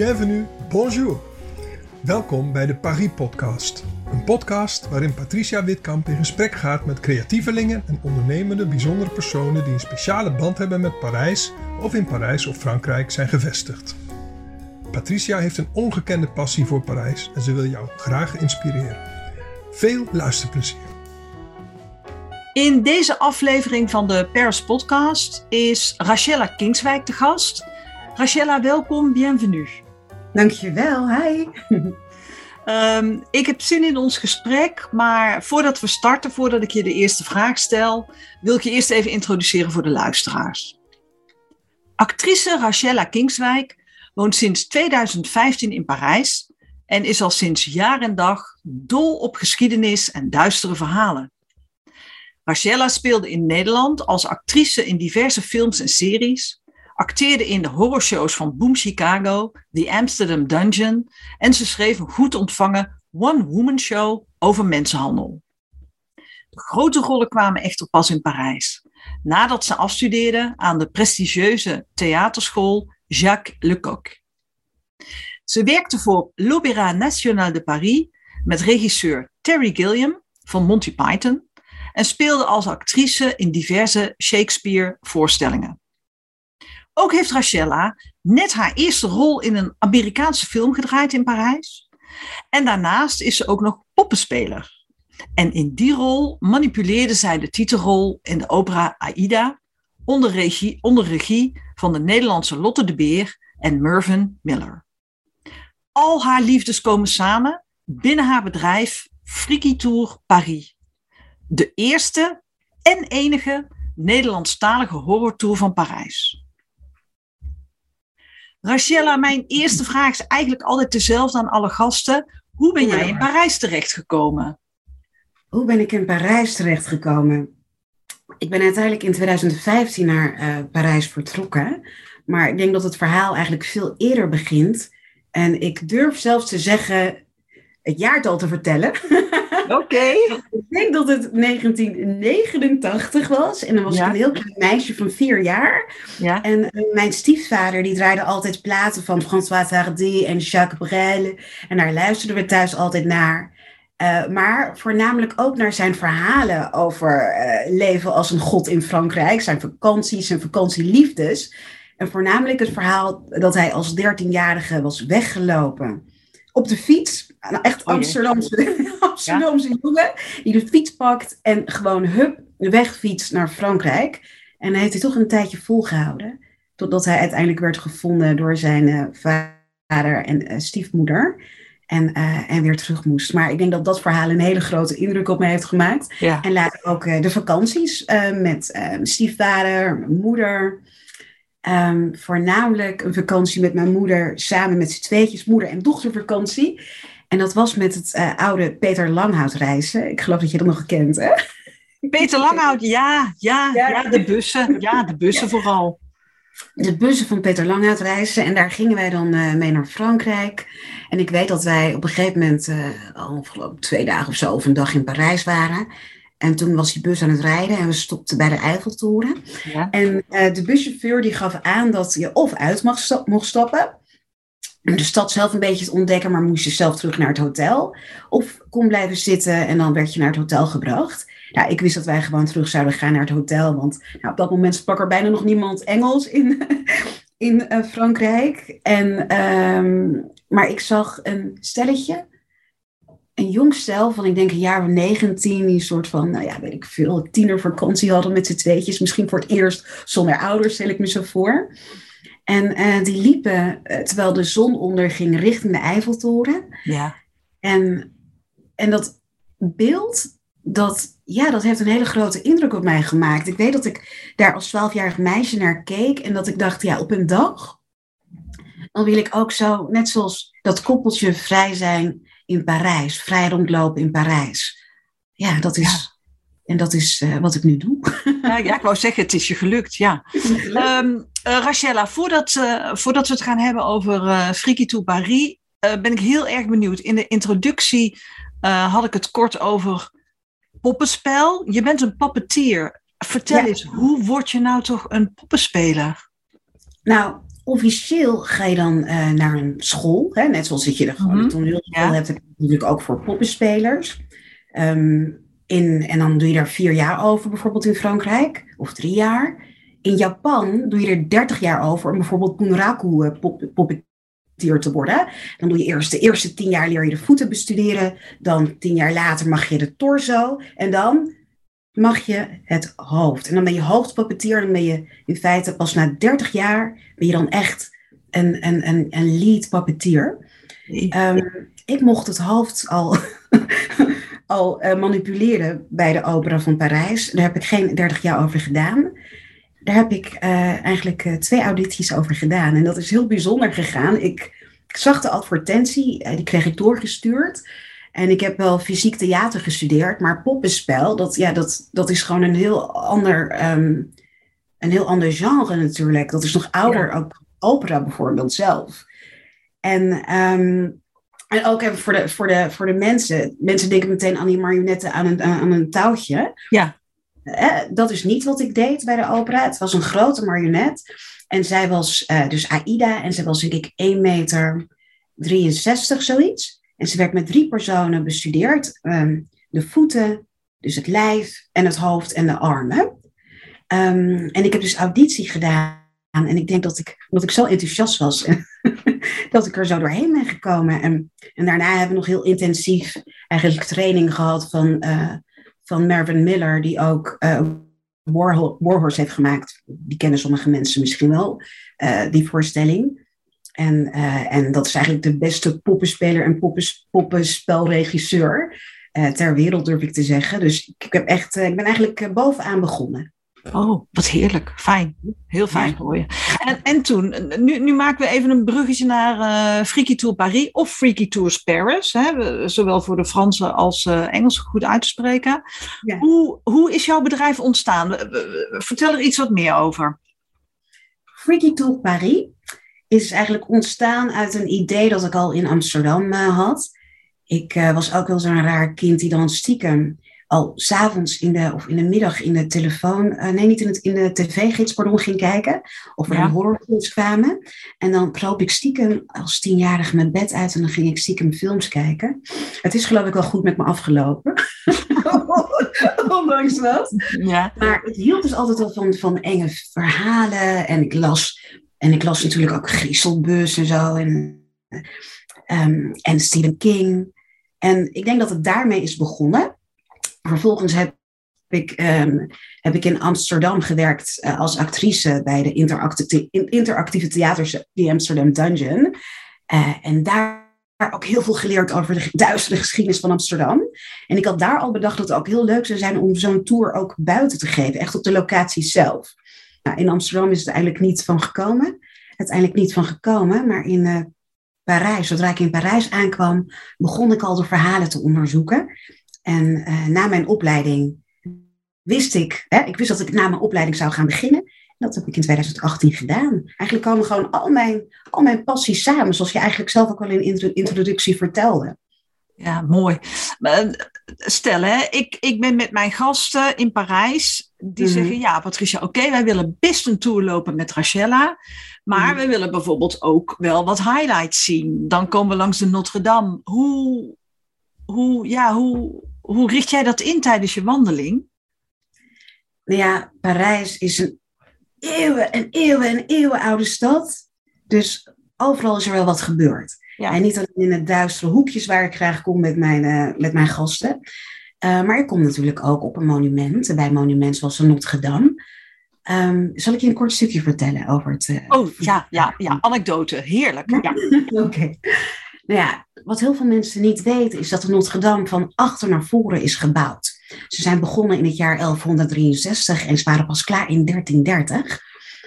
bienvenue, bonjour. Welkom bij de Paris Podcast. Een podcast waarin Patricia Witkamp in gesprek gaat met creatievelingen en ondernemende bijzondere personen die een speciale band hebben met Parijs of in Parijs of Frankrijk zijn gevestigd. Patricia heeft een ongekende passie voor Parijs en ze wil jou graag inspireren. Veel luisterplezier. In deze aflevering van de Paris Podcast is Rachella Kingswijk de gast. Rachella, welkom, bienvenue. Dankjewel, hi. Um, ik heb zin in ons gesprek, maar voordat we starten, voordat ik je de eerste vraag stel, wil ik je eerst even introduceren voor de luisteraars. Actrice Rachella Kingswijk woont sinds 2015 in Parijs en is al sinds jaar en dag dol op geschiedenis en duistere verhalen. Rachella speelde in Nederland als actrice in diverse films en series, acteerde in de horrorshows van Boom Chicago, The Amsterdam Dungeon en ze schreef een goed ontvangen one-woman show over mensenhandel. De grote rollen kwamen echter pas in Parijs, nadat ze afstudeerde aan de prestigieuze theaterschool Jacques Lecoq. Ze werkte voor l'Opéra National de Paris met regisseur Terry Gilliam van Monty Python en speelde als actrice in diverse Shakespeare-voorstellingen. Ook heeft Rachella net haar eerste rol in een Amerikaanse film gedraaid in Parijs. En daarnaast is ze ook nog poppenspeler. En in die rol manipuleerde zij de titelrol in de opera Aida onder regie, onder regie van de Nederlandse Lotte de Beer en Mervyn Miller. Al haar liefdes komen samen binnen haar bedrijf Friki Tour Paris. De eerste en enige Nederlandstalige horrortour van Parijs. Rachella, mijn eerste vraag is eigenlijk altijd dezelfde aan alle gasten. Hoe ben jij in Parijs terechtgekomen? Hoe ben ik in Parijs terechtgekomen? Ik ben uiteindelijk in 2015 naar uh, Parijs vertrokken. Maar ik denk dat het verhaal eigenlijk veel eerder begint. En ik durf zelfs te zeggen het jaartal te vertellen. Oké. ik denk dat het 1989 was. En dan was Ja. ik een heel klein meisje van vier jaar. Ja. En eh, mijn stiefvader die draaide altijd platen van François Hardy en Jacques Brel. En daar luisterden we thuis altijd naar. Eh, maar voornamelijk ook naar zijn verhalen over eh, leven als een god in Frankrijk. Zijn vakanties, zijn vakantieliefdes. En voornamelijk het verhaal dat hij als dertienjarige was weggelopen. Op de fiets. Echt jee. Amsterdamse, Amsterdamse jongen. Die de fiets pakt en gewoon hup, wegfietst naar Frankrijk. En hij heeft hij toch een tijdje volgehouden. Totdat hij uiteindelijk werd gevonden door zijn eh, vader en eh, stiefmoeder. En, eh, en weer terug moest. Maar ik denk dat dat verhaal een hele grote indruk op mij heeft gemaakt. Ja. En later ook de vakanties met mijn stiefvader, mijn moeder. Ehm, voornamelijk een vakantie met mijn moeder samen met z'n tweetjes, moeder- en dochtervakantie. En dat was met het eh, oude Peter Langhout reizen. Ik geloof dat je dat nog kent, hè? Peter Langhout, ja, ja, Ja. ja, de bussen. Ja, de bussen vooral. de bussen van Peter Langhout reizen. En daar gingen wij dan eh, mee naar Frankrijk. En ik weet dat wij op een gegeven moment eh, al geloof ik twee dagen of zo of een dag in Parijs waren. En toen was die bus aan het rijden en we stopten bij de Eiffeltoren. Ja. En de buschauffeur die gaf aan dat je of uit mag sta- mocht stappen. De stad zelf een beetje te ontdekken, maar moest je zelf terug naar het hotel. Of kon blijven zitten en dan werd je naar het hotel gebracht. Nou, ik wist dat wij gewoon terug zouden gaan naar het hotel. Want nou, op dat moment sprak er bijna nog niemand Engels in, in eh, Frankrijk. En, ehm, maar ik zag een stelletje. Een jong stel van, ik denk een jaar of 19, die een soort van, nou ja, weet ik veel, tienervakantie hadden met z'n tweetjes. Misschien voor het eerst zonder ouders, stel ik me zo voor. En eh, die liepen, eh, terwijl de zon onderging, richting de Eiffeltoren. Ja. En, en dat beeld, dat, ja, dat heeft een hele grote indruk op mij gemaakt. Ik weet dat ik daar als twaalfjarig meisje naar keek en dat ik dacht, ja, op een dag, dan wil ik ook zo, net zoals dat koppeltje vrij zijn in Parijs, vrij rondlopen in Parijs. Ja, dat is, en dat is eh, wat ik nu doe. Ja, ja, ik wou zeggen, het is je gelukt, ja. Rachella, voordat, eh, voordat we het gaan hebben over eh Friki to Paris, eh, ben ik heel erg benieuwd. In de introductie eh, had ik het kort over poppenspel. Je bent een pappetier. Vertel Ja. eens, hoe word je nou toch een poppenspeler? Nou, officieel ga je dan eh, naar een school. Hè? Net zoals dat je de gewone Mhm. toneelschool Ja. hebt, heb je natuurlijk ook voor poppenspelers. Ehm, in, en dan doe je daar vier jaar over, bijvoorbeeld in Frankrijk, of drie jaar. In Japan doe je er dertig jaar over om bijvoorbeeld bunraku eh, poppetier te worden. Dan doe je eerst de eerste tien jaar leer je de voeten bestuderen. Dan tien jaar later mag je de torso. En dan mag je het hoofd. En dan ben je hoofdpuppetier. Dan ben je in feite pas na 30 jaar ben je dan echt een, een, een, een lead puppeteer. Ehm, ik mocht het hoofd al, al eh, manipuleren bij de Opera van Parijs. Daar heb ik geen 30 jaar over gedaan. Daar heb ik eh, eigenlijk eh, twee audities over gedaan. En dat is heel bijzonder gegaan. Ik, ik zag de advertentie, eh, die kreeg ik doorgestuurd. En ik heb wel fysiek theater gestudeerd, maar poppenspel, dat, ja, dat, dat is gewoon een heel ander, ehm, een heel ander genre natuurlijk. Dat is nog ouder, ook opera bijvoorbeeld zelf. En, ehm, en ook even voor de, voor, de, voor de mensen. Mensen denken meteen aan die marionetten aan een, aan een touwtje. Ja. Dat is niet wat ik deed bij de opera. Het was een grote marionet. En zij was eh, dus Aida en zij was denk ik 1 meter 63, zoiets. En ze werd met drie personen bestudeerd. Ehm, de voeten, dus het lijf en het hoofd en de armen. Ehm, en ik heb dus auditie gedaan. En ik denk dat ik, omdat ik zo enthousiast was, dat ik er zo doorheen ben gekomen. En, en daarna hebben we nog heel intensief eigenlijk training gehad van, eh, van Mervyn Miller, die ook eh Warhol, Warhorse heeft gemaakt. Die kennen sommige mensen misschien wel, eh, die voorstelling. En, uh, en dat is eigenlijk de beste poppenspeler en poppens, poppenspelregisseur uh, ter wereld, durf ik te zeggen. Dus ik, heb echt, uh, ik ben eigenlijk bovenaan begonnen. Oh, wat heerlijk. Fijn. Heel fijn voor je. En, en toen, nu, nu maken we even een bruggetje naar uh, Freaky Tour Paris of Freaky Tours Paris. Hè, zowel voor de Franse als uh, Engelse goed uit te spreken. Ja. Hoe, hoe is jouw bedrijf ontstaan? Vertel er iets wat meer over. Freaky Tour Paris is eigenlijk ontstaan uit een idee dat ik al in Amsterdam uh, had. Ik was ook wel zo'n raar kind die dan stiekem al s'avonds in de, of in de middag in de telefoon, uh, nee niet in, het, in de tv-gids, pardon, ging kijken. Of er ja. horrorfilms kwamen. En dan kroop ik stiekem als tienjarige mijn bed uit en dan ging ik stiekem films kijken. Het is geloof ik wel goed met me afgelopen. Ondanks dat. Ja. Maar het hield dus altijd wel van, van enge verhalen. En ik las, en ik las natuurlijk ook Griezelbus en zo. En, um, en Stephen King. En ik denk dat het daarmee is begonnen. Vervolgens heb ik, um, heb ik in Amsterdam gewerkt uh, als actrice bij de interactieve, die Amsterdam Dungeon. Uh, en daar ook heel veel geleerd over de duistere geschiedenis van Amsterdam. En ik had daar al bedacht dat het ook heel leuk zou zijn om zo'n tour ook buiten te geven, echt op de locatie zelf. Nou, in Amsterdam is het eigenlijk niet van gekomen. Uiteindelijk niet van gekomen, maar in uh, Parijs, zodra ik in Parijs aankwam, begon ik al de verhalen te onderzoeken. En uh, na mijn opleiding wist ik, hè, ik wist dat ik na mijn opleiding zou gaan beginnen. Dat heb ik in 2018 gedaan. Eigenlijk komen gewoon al mijn, al mijn passies samen, zoals je eigenlijk zelf ook al in de introductie vertelde. Ja, mooi. Stel, hè, ik, ik ben met mijn gasten in Parijs. Die mm. zeggen, ja Patricia, oké, okay, wij willen best een tour lopen met Rachella. Maar mm. we willen bijvoorbeeld ook wel wat highlights zien. Dan komen we langs de Notre Dame. Hoe, hoe, ja, hoe, hoe richt jij dat in tijdens je wandeling? Nou ja, Parijs is een eeuwen en eeuwen en eeuwen oude stad. Dus overal is er wel wat gebeurd. Ja. En niet alleen in de duistere hoekjes waar ik graag kom met mijn, uh, met mijn gasten. Uh, maar ik kom natuurlijk ook op een monument. Bij monument zoals de Notre Dame. Um, zal ik je een kort stukje vertellen over het... Uh, oh, ja, ja, ja, anekdote. Heerlijk. Ja. Oké. Okay. Nou ja, wat heel veel mensen niet weten is dat de Notre Dame van achter naar voren is gebouwd. Ze zijn begonnen in het jaar 1163 en ze waren pas klaar in 1330.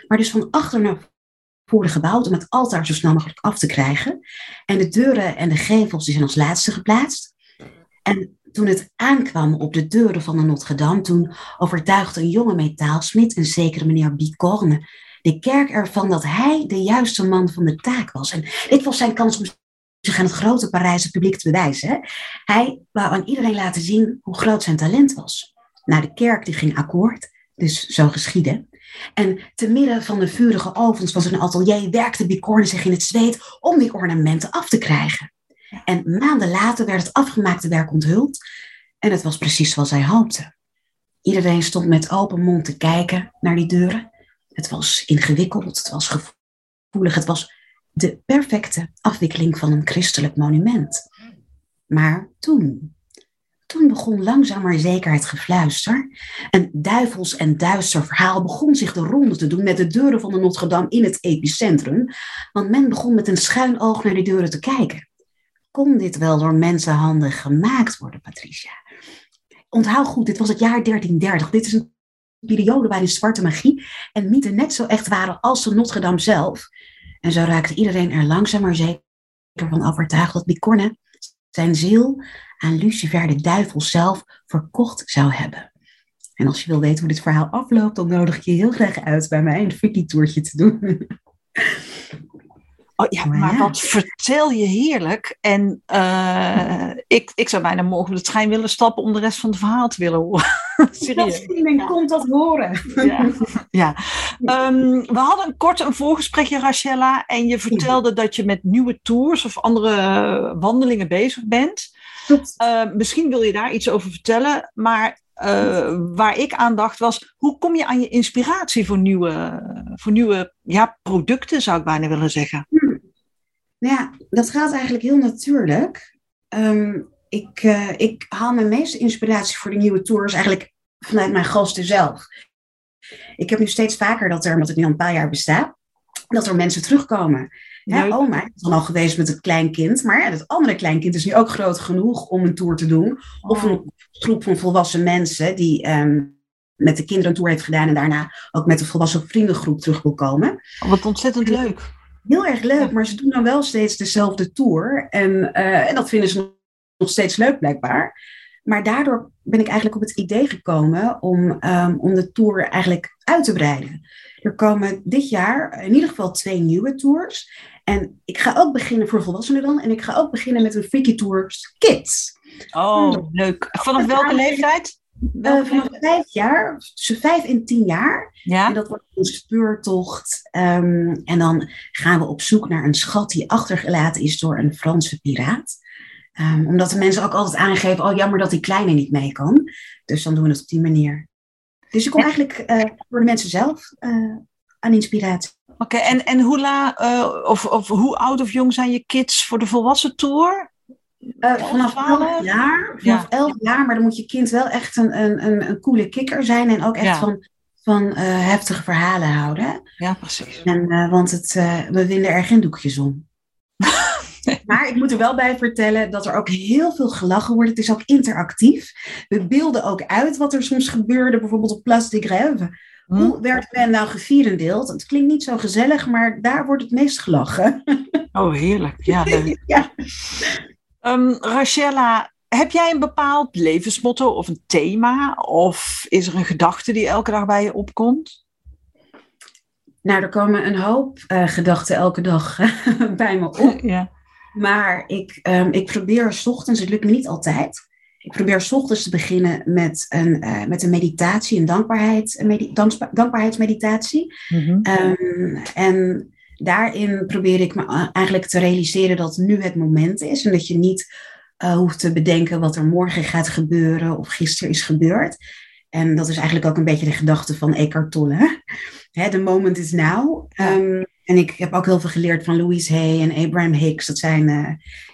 Maar dus van achter naar voren gebouwd om het altaar zo snel mogelijk af te krijgen. En de deuren en de gevels die zijn als laatste geplaatst. En toen het aankwam op de deuren van de Notre Dame, toen overtuigde een jonge metaalsmid, een zekere meneer Bicorne, de kerk ervan dat hij de juiste man van de taak was. En dit was zijn kans om zich aan het grote Parijse publiek te bewijzen. Hij wou aan iedereen laten zien hoe groot zijn talent was. Nou, de kerk die ging akkoord. Dus zo geschiedde. En te midden van de vurige ovens van zijn atelier werkte Bicorne zich in het zweet om die ornamenten af te krijgen. En maanden later werd het afgemaakte werk onthuld en het was precies zoals hij hoopte. Iedereen stond met open mond te kijken naar die deuren. Het was ingewikkeld, het was gevoelig, het was de perfecte afwikkeling van een christelijk monument. Maar toen, toen begon langzaam maar zeker het gefluister. Een duivels en duister verhaal begon zich de ronde te doen met de deuren van de Notre Dame in het epicentrum, want men begon met een schuin oog naar die deuren te kijken. Kon dit wel door mensenhanden gemaakt worden, Patricia? Onthoud goed, dit was het jaar 1330. Dit is een periode waarin zwarte magie en mythen net zo echt waren als de Notre Dame zelf. En zo raakte iedereen er langzaam maar zeker van overtuigd dat Bicorne zijn ziel aan Lucifer de duivel zelf verkocht zou hebben. En als je wil weten hoe dit verhaal afloopt, dan nodig ik je heel graag uit bij mij een Vicky toertje te doen. Oh, ja, maar, wat vertel je heerlijk. En uh, ik, ik zou bijna morgen op de trein willen stappen om de rest van het verhaal te willen horen. Serieus. Men ja. komt dat horen. Ja. ja. Um, we hadden een kort een voorgesprekje, Rachella. En je vertelde dat je met nieuwe tours of andere wandelingen bezig bent. Uh, misschien wil je daar iets over vertellen. Maar uh, waar ik aan dacht was, hoe kom je aan je inspiratie voor nieuwe, voor nieuwe ja, producten, zou ik bijna willen zeggen? Nou ja, dat gaat eigenlijk heel natuurlijk. Um, ik, uh, ik haal mijn meeste inspiratie voor de nieuwe tours eigenlijk vanuit mijn gasten zelf. Ik heb nu steeds vaker dat er, omdat het nu al een paar jaar bestaat, dat er mensen terugkomen. Ja, oma is dan al geweest met het kleinkind, maar het andere kleinkind is nu ook groot genoeg om een tour te doen. Of een groep van volwassen mensen die um, met de kinderen een tour heeft gedaan en daarna ook met de volwassen vriendengroep terug wil komen. Oh, wat ontzettend leuk. Heel erg leuk, maar ze doen dan wel steeds dezelfde tour. En, uh, en dat vinden ze nog steeds leuk blijkbaar. Maar daardoor ben ik eigenlijk op het idee gekomen om, um, om de tour eigenlijk uit te breiden. Er komen dit jaar in ieder geval twee nieuwe tours. En ik ga ook beginnen voor volwassenen dan. En ik ga ook beginnen met een Freaky Tours Kids. Oh, leuk. Vanaf welke leeftijd? Uh, vanaf vijf jaar, tussen vijf en tien jaar. Ja? En dat wordt een speurtocht. Um, en dan gaan we op zoek naar een schat die achtergelaten is door een Franse piraat. Um, omdat de mensen ook altijd aangeven, oh jammer dat die kleine niet mee kan. Dus dan doen we het op die manier. Dus ik kom eigenlijk uh, door de mensen zelf uh, aan inspiratie. Oké, okay, en, en hoe, la, of, of hoe oud of jong zijn je kids voor de volwassen tour? Vanaf 11 jaar, vanaf ja. 11 jaar, maar dan moet je kind wel echt een, een, een, een coole kikker zijn en ook echt ja. van, van heftige verhalen houden. Ja, precies. En, want het, we winnen er geen doekjes om. Maar ik moet er wel bij vertellen dat er ook heel veel gelachen wordt. Het is ook interactief. We beelden ook uit wat er soms gebeurde, bijvoorbeeld op Place des Grèves. Hm? Hoe werd men nou gevierendeeld? Het klinkt niet zo gezellig, maar daar wordt het meest gelachen. Oh, heerlijk. Ja, ja. Um, Rachella, heb jij een bepaald levensmotto of een thema? Of is er een gedachte die elke dag bij je opkomt? Nou, er komen een hoop uh, gedachten elke dag bij me op. Ja. Maar ik, um, ik probeer s ochtends, het lukt me niet altijd. Ik probeer s ochtends te beginnen met een, uh, met een meditatie, een dankbaarheid, een medi dankba dankbaarheidsmeditatie. Mm -hmm. um, en daarin probeer ik me eigenlijk te realiseren dat nu het moment is. En dat je niet uh, hoeft te bedenken wat er morgen gaat gebeuren of gisteren is gebeurd. En dat is eigenlijk ook een beetje de gedachte van Eckhart Tolle. The moment is now. Um, en ik heb ook heel veel geleerd van Louise Hay en Abraham Hicks. Dat zijn, uh,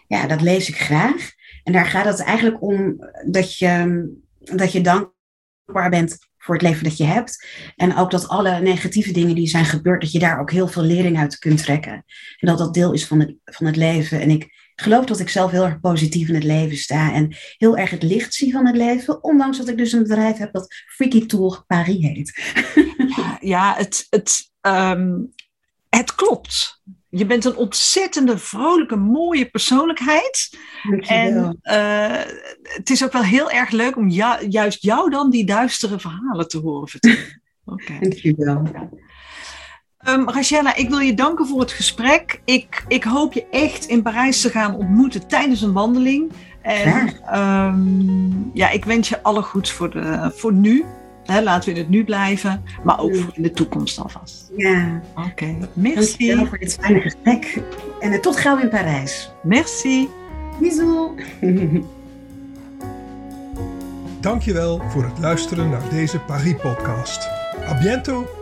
ja, dat lees ik graag. En daar gaat het eigenlijk om dat je, dat je dankbaar bent voor het leven dat je hebt. En ook dat alle negatieve dingen die zijn gebeurd, dat je daar ook heel veel lering uit kunt trekken. En dat dat deel is van het, van het leven. En ik geloof dat ik zelf heel erg positief in het leven sta. En heel erg het licht zie van het leven. Ondanks dat ik dus een bedrijf heb dat Freaky Tour Paris heet. Ja, het, het, um, het klopt. Je bent een ontzettende, vrolijke, mooie persoonlijkheid. En uh, het is ook wel heel erg leuk om ju juist jou dan die duistere verhalen te horen vertellen. Okay. Dankjewel. Um, Rachella, ik wil je danken voor het gesprek. Ik, ik hoop je echt in Parijs te gaan ontmoeten tijdens een wandeling. En um, ja, ik wens je alle goeds voor, de, voor nu. Laten we in het nu blijven, maar ook voor in de toekomst alvast. Ja. Oké, merci. voor dit fijne gesprek. En uh, tot gauw in Parijs. Merci. Bisous. Dankjewel voor het luisteren naar deze Paris podcast. A bientôt!